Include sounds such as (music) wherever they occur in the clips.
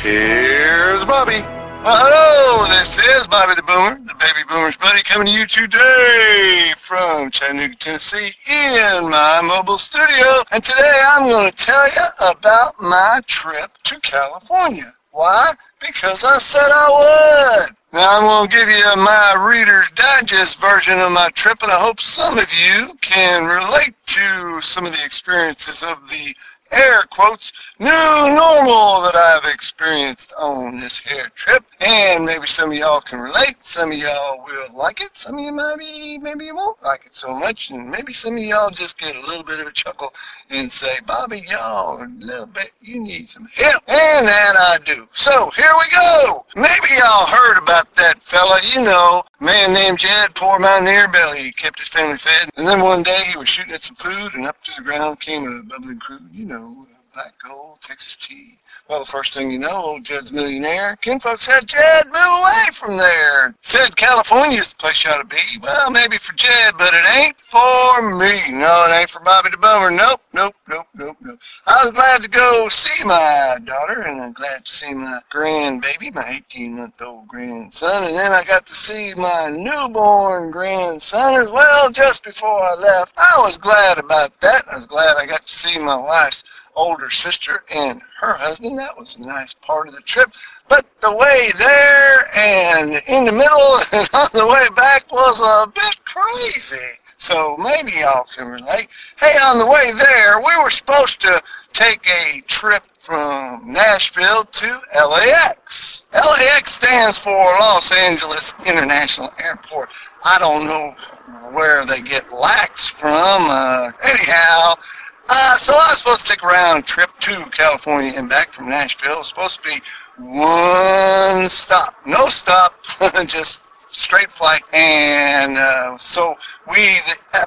Here's Bobby. Hello, this is Bobby the Boomer, the baby boomer's buddy, coming to you today from Chattanooga, Tennessee, in my mobile studio. And today I'm going to tell you about my trip to California. Why? Because I said I would. Now I'm going to give you my Reader's Digest version of my trip, and I hope some of you can relate to some of the experiences of the air quotes, new normal that I've experienced on this here trip. And maybe some of y'all can relate. Some of y'all will like it. Some of you maybe, maybe you won't like it so much. And maybe some of y'all just get a little bit of a chuckle and say, Bobby, y'all, a little bit, you need some help. And that I do. So here we go. Maybe y'all heard about that fella, you know, man named Jed, poor mountaineer belly. He kept his family fed. And then one day he was shooting at some food and up to the ground came a bubbling crude, you know, black gold, Texas tea. Well, the first thing you know, old Jed's millionaire. Ken folks had Jed move away from there. Said California's the place you ought to be. Well, maybe for Jed, but it ain't for me. No, it ain't for Bobby the Bummer. Nope, nope, nope, nope, nope. I was glad to go see my daughter, and I'm glad to see my grandbaby, my 18-month-old grandson, and then I got to see my newborn grandson as well just before I left. I was glad about that. I was glad I got to see my wife's older sister and her husband. That was a nice part of the trip. But the way there and in the middle (laughs) and on the way back was a bit crazy. So maybe y'all can relate. Hey, on the way there, we were supposed to take a trip from Nashville to LAX. LAX stands for Los Angeles International Airport. I don't know where they get lax from. Uh, anyhow, uh, so I was supposed to take a round trip to California and back from Nashville. Supposed to be one stop, no stop, (laughs) just straight flight. And uh, so we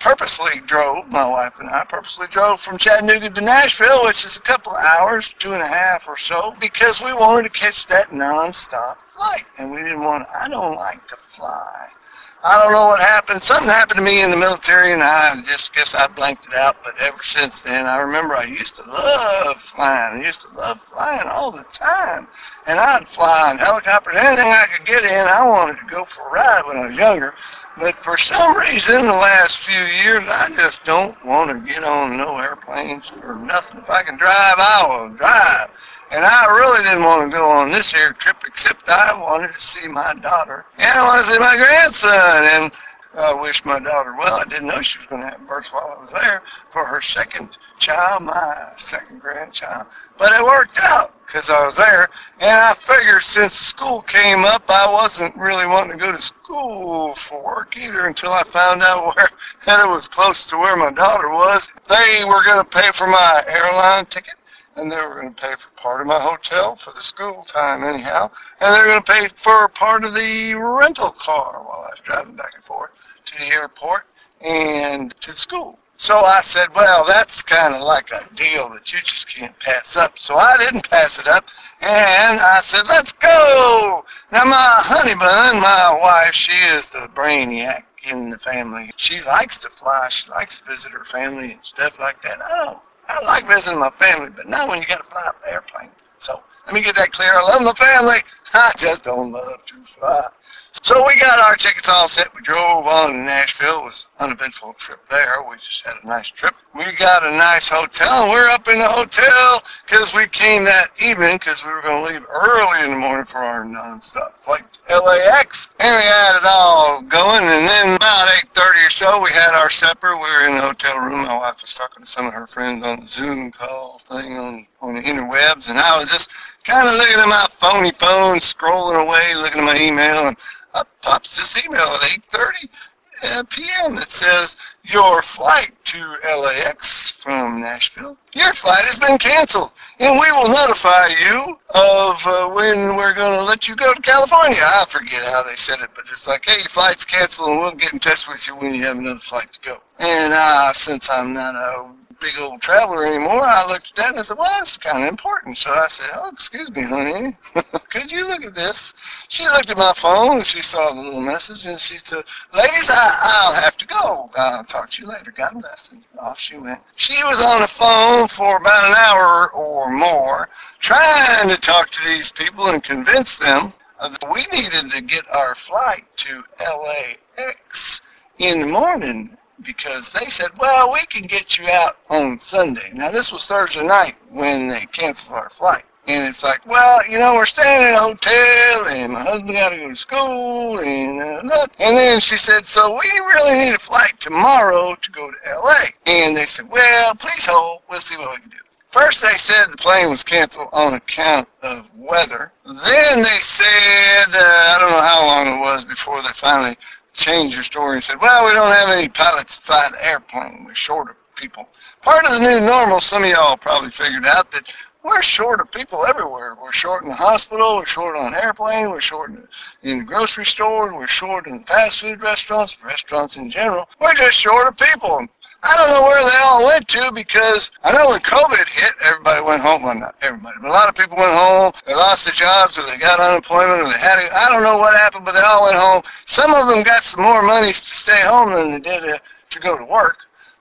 purposely drove, my wife and I purposely drove from Chattanooga to Nashville, which is a couple of hours, two and a half or so, because we wanted to catch that nonstop flight. And we didn't want, I don't like to fly. I don't know what happened. Something happened to me in the military, and I just guess I blanked it out. But ever since then, I remember I used to love flying. I used to love flying all the time. And I'd fly in helicopters, anything I could get in. I wanted to go for a ride when I was younger. But for some reason, the last few years, I just don't want to get on no airplanes or nothing. If I can drive, I will drive. And I really didn't want to go on this air trip except I wanted to see my daughter. And I wanted to see my grandson. And I wish my daughter well. I didn't know she was going to have birth while I was there for her second child, my second grandchild. But it worked out because I was there. And I figured since school came up, I wasn't really wanting to go to school for work either until I found out (laughs) where that it was close to where my daughter was. They were going to pay for my airline ticket and they were going to pay for part of my hotel for the school time anyhow, and they were going to pay for part of the rental car while I was driving back and forth to the airport and to the school. So I said, well, that's kind of like a deal that you just can't pass up. So I didn't pass it up, and I said, let's go. Now my honey bun, my wife, she is the brainiac in the family. She likes to fly. She likes to visit her family and stuff like that. I don't I like visiting my family, but not when you got to fly an airplane. So let me get that clear. I love my family. (laughs) I just don't love to fly. So we got our tickets all set. We drove on to Nashville. It was an uneventful trip there. We just had a nice trip. We got a nice hotel, and we're up in the hotel because we came that evening because we were going to leave early in the morning for our nonstop flight to LAX. And we had it all going, and then about 8.30 or so, we had our supper. We were in the hotel room. My wife was talking to some of her friends on the Zoom call thing on, on the interwebs, and I was just kind of looking at my phony phone, scrolling away, looking at my email, and up pops this email at 8.30 uh, p.m. that says, your flight to LAX from Nashville, your flight has been canceled, and we will notify you of uh, when we're going to let you go to California. I forget how they said it, but it's like, hey, your flight's canceled, and we'll get in touch with you when you have another flight to go. And uh, since I'm not a big old traveler anymore, I looked at that and I said, well, that's kind of important. So I said, oh, excuse me, honey. (laughs) Could you look at this? She looked at my phone and she saw the little message and she said, ladies, I, I'll have to go. I'll talk to you later. God bless. And off she went. She was on the phone for about an hour or more trying to talk to these people and convince them that we needed to get our flight to LAX in the morning because they said, well, we can get you out on Sunday. Now, this was Thursday night when they canceled our flight. And it's like, well, you know, we're staying in a hotel, and my husband got to go to school, and uh, and then she said, so we really need a flight tomorrow to go to L.A. And they said, well, please hold, we'll see what we can do. First, they said the plane was canceled on account of weather. Then they said, uh, I don't know how long it was before they finally changed their story and said, well, we don't have any pilots to fly the airplane. We're short of people. Part of the new normal, some of y'all probably figured out that we're short of people everywhere. We're short in the hospital, we're short on airplane, we're short in the grocery store, we're short in fast food restaurants, restaurants in general. We're just short of people. I don't know where they all went to because I know when COVID hit, everybody went home. Well, not everybody, but a lot of people went home. They lost their jobs or they got unemployment or they had it. I don't know what happened, but they all went home. Some of them got some more money to stay home than they did to, to go to work.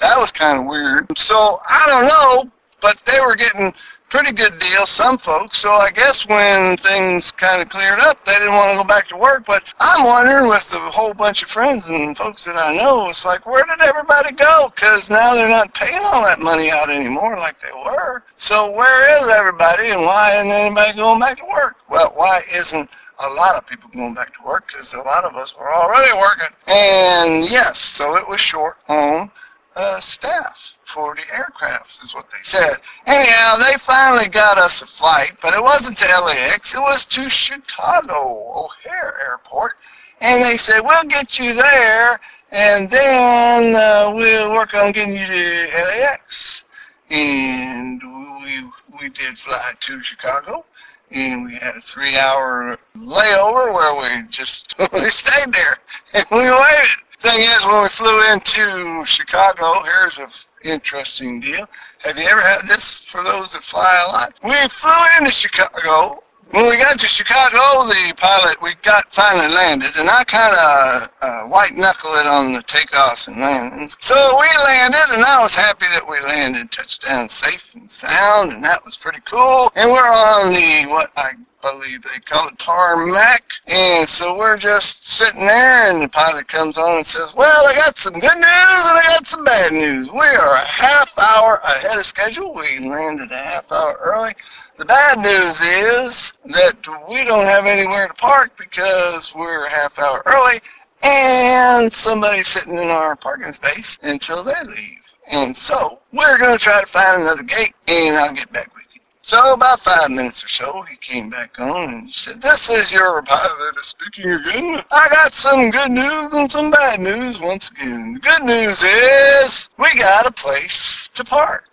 That was kind of weird. So I don't know, but they were getting pretty good deal, some folks. So I guess when things kind of cleared up, they didn't want to go back to work. But I'm wondering with the whole bunch of friends and folks that I know, it's like, where did everybody go? Because now they're not paying all that money out anymore like they were. So where is everybody and why isn't anybody going back to work? Well, why isn't a lot of people going back to work because a lot of us were already working. And yes, so it was short on uh, staff for the aircrafts, is what they said. Anyhow, they finally got us a flight, but it wasn't to LAX. It was to Chicago O'Hare Airport. And they said, we'll get you there, and then uh, we'll work on getting you to LAX. And we, we did fly to Chicago and we had a three-hour layover where we just (laughs) we stayed there and we waited. Thing is, when we flew into Chicago, here's a interesting deal. Have you ever had this for those that fly a lot? We flew into Chicago. When we got to Chicago, the pilot, we got finally landed, and I kind of uh, white knuckle it on the takeoffs and landings. So we landed, and I was happy that we landed, touchdown safe and sound, and that was pretty cool. And we're on the, what I believe they call it tarmac. And so we're just sitting there, and the pilot comes on and says, well, I got some good news and I got some bad news. We are a half hour ahead of schedule. We landed a half hour early. The bad news is that we don't have anywhere to park because we're a half hour early, and somebody's sitting in our parking space until they leave. And so we're going to try to find another gate, and I'll get back. So about five minutes or so, he came back on and he said, this is your pilot speaking again. I got some good news and some bad news once again. The good news is we got a place to park.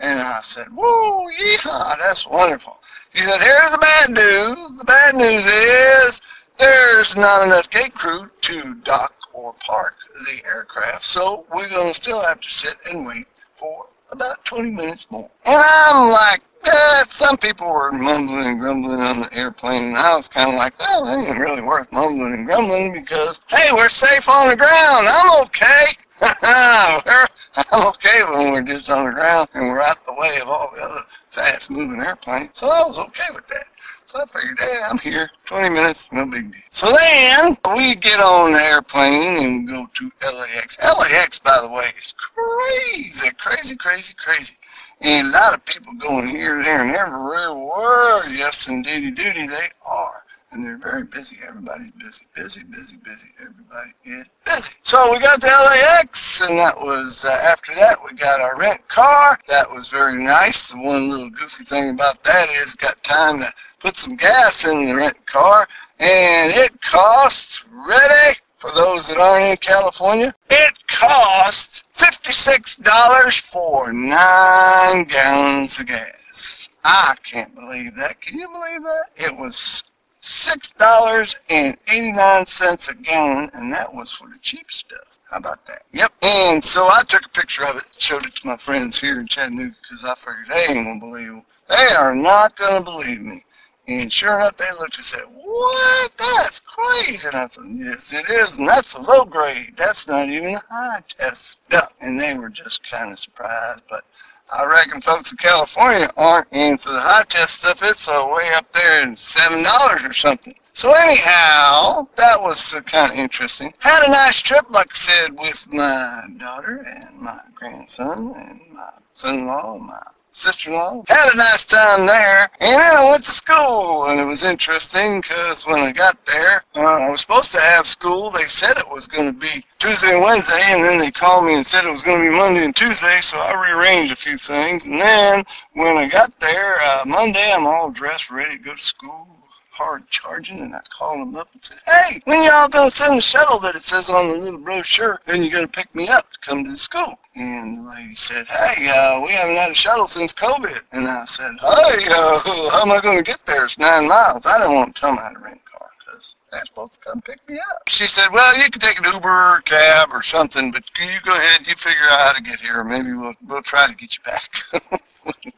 And I said, whoa, yeehaw, that's wonderful. He said, here's the bad news. The bad news is there's not enough gate crew to dock or park the aircraft, so we're going to still have to sit and wait for about 20 minutes more. And I'm like, eh, some people were mumbling and grumbling on the airplane, and I was kind of like, well, it ain't really worth mumbling and grumbling because, hey, we're safe on the ground. I'm okay. (laughs) I'm okay when we're just on the ground and we're out the way of all the other fast-moving airplanes. So I was okay with that. Figured, hey, I'm here. 20 minutes, no big deal. So then we get on the airplane and go to LAX. LAX, by the way, is crazy, crazy, crazy, crazy. And a lot of people going here, there, and everywhere. Yes, and indeedy duty, they are and they're very busy. Everybody's busy, busy, busy, busy. Everybody is busy. So we got the LAX, and that was uh, after that we got our rent car. That was very nice. The one little goofy thing about that is got time to put some gas in the rent car, and it costs ready. For those that aren't in California, it costs $56 for nine gallons of gas. I can't believe that. Can you believe that? It was $6.89 a gallon, and that was for the cheap stuff. How about that? Yep. And so I took a picture of it, showed it to my friends here in Chattanooga, because I figured they ain't going to believe me. They are not going to believe me. And sure enough, they looked and said, what? That's crazy. And I said, yes, it is. And that's a low grade. That's not even high test stuff. And they were just kind of surprised. But I reckon folks in California aren't into the high test stuff. It's uh, way up there in seven dollars or something. So anyhow, that was uh, kind of interesting. Had a nice trip, like I said, with my daughter and my grandson and my son-in-law, my sister-in-law. Had a nice time there, and then I went to school, and it was interesting because when I got there, uh, I was supposed to have school. They said it was going to be Tuesday and Wednesday, and then they called me and said it was going to be Monday and Tuesday, so I rearranged a few things. And then when I got there, uh, Monday, I'm all dressed, ready to go to school hard charging, and I called them up and said, hey, when y'all gonna send the shuttle that it says on the little brochure, then you're gonna pick me up to come to the school? And the lady said, hey, uh, we haven't had a shuttle since COVID. And I said, hey, uh, how am I gonna get there? It's nine miles. I didn't want to them how to rent car because they're supposed to come pick me up. She said, well, you can take an Uber or cab or something, but you go ahead, and you figure out how to get here. Maybe we'll, we'll try to get you back (laughs)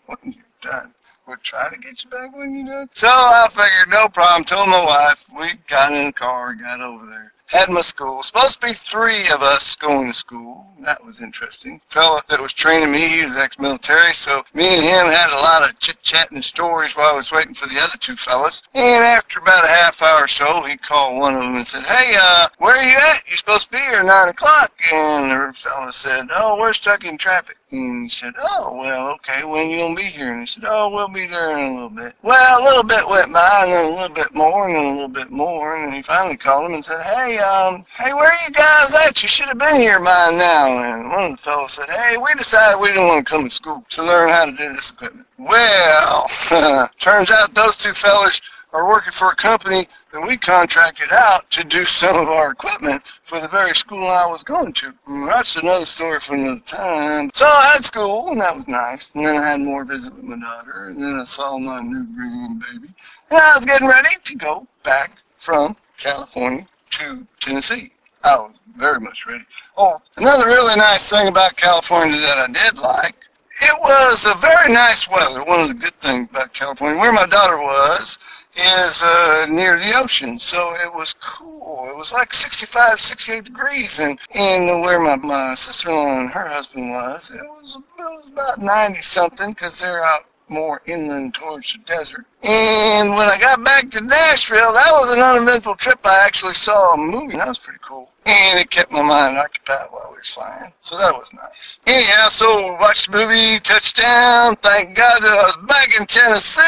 when you're done. We'll try to get you back when you're done. So I figured, no problem. Told my wife. We got in the car, got over there. Had my school. Supposed to be three of us going to school. That was interesting. Fella that was training me, he was ex-military, so me and him had a lot of chit-chatting stories while I was waiting for the other two fellas. And after about a half hour or so, he called one of them and said, hey, uh, where are you at? You're supposed to be here at 9 o'clock. And the fella said, oh, we're stuck in traffic. And he said, oh, well, okay, when you going to be here? And he said, oh, we'll be there in a little bit. Well, a little bit went by, and then a little bit more, and then a little bit more. And then he finally called him and said, hey, um, hey, where are you guys at? You should have been here by now. And one of the fellows said, hey, we decided we didn't want to come to school to learn how to do this equipment. Well, (laughs) turns out those two fellas are working for a company that we contracted out to do some of our equipment for the very school I was going to. Mm, that's another story for another time. So I had school, and that was nice. And then I had more visit with my daughter, and then I saw my new grandbaby. And I was getting ready to go back from California to Tennessee. I was very much ready. Oh, another really nice thing about California that I did like it was a very nice weather. One of the good things about California, where my daughter was, is uh, near the ocean, so it was cool. It was like 65, 68 degrees, and and where my, my sister-in-law and her husband was, it was, it was about 90 something because they're out more inland towards the desert. And when I got back to Nashville, that was an uneventful trip. I actually saw a movie. That was pretty cool. And it kept my mind occupied while we was flying. So that was nice. Anyhow, so watched the movie, touchdown. Thank God that I was back in Tennessee.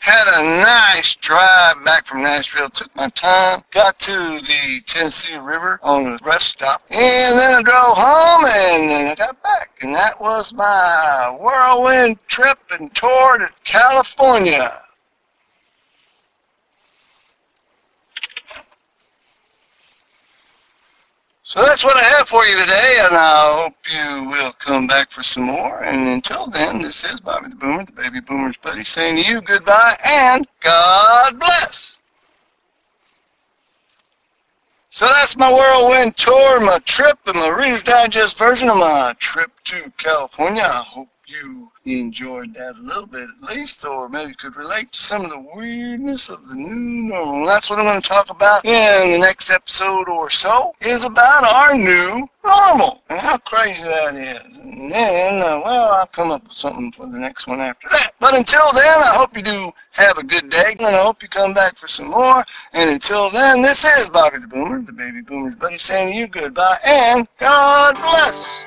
Had a nice drive back from Nashville. Took my time. Got to the Tennessee River on a rest stop. And then I drove home and then I got back. And that was my whirlwind trip and tour to California. So that's what I have for you today, and I hope you will come back for some more. And until then, this is Bobby the Boomer, the Baby Boomer's buddy, saying to you goodbye and God bless. So that's my whirlwind tour, my trip, and my Reader's Digest version of my trip to California. I hope you enjoyed that a little bit at least, or maybe could relate to some of the weirdness of the new normal. That's what I'm going to talk about in the next episode or so, is about our new normal and how crazy that is. And then, uh, well, I'll come up with something for the next one after that. But until then, I hope you do have a good day, and I hope you come back for some more. And until then, this is Bobby the Boomer, the baby boomer's buddy, saying to you goodbye, and God bless.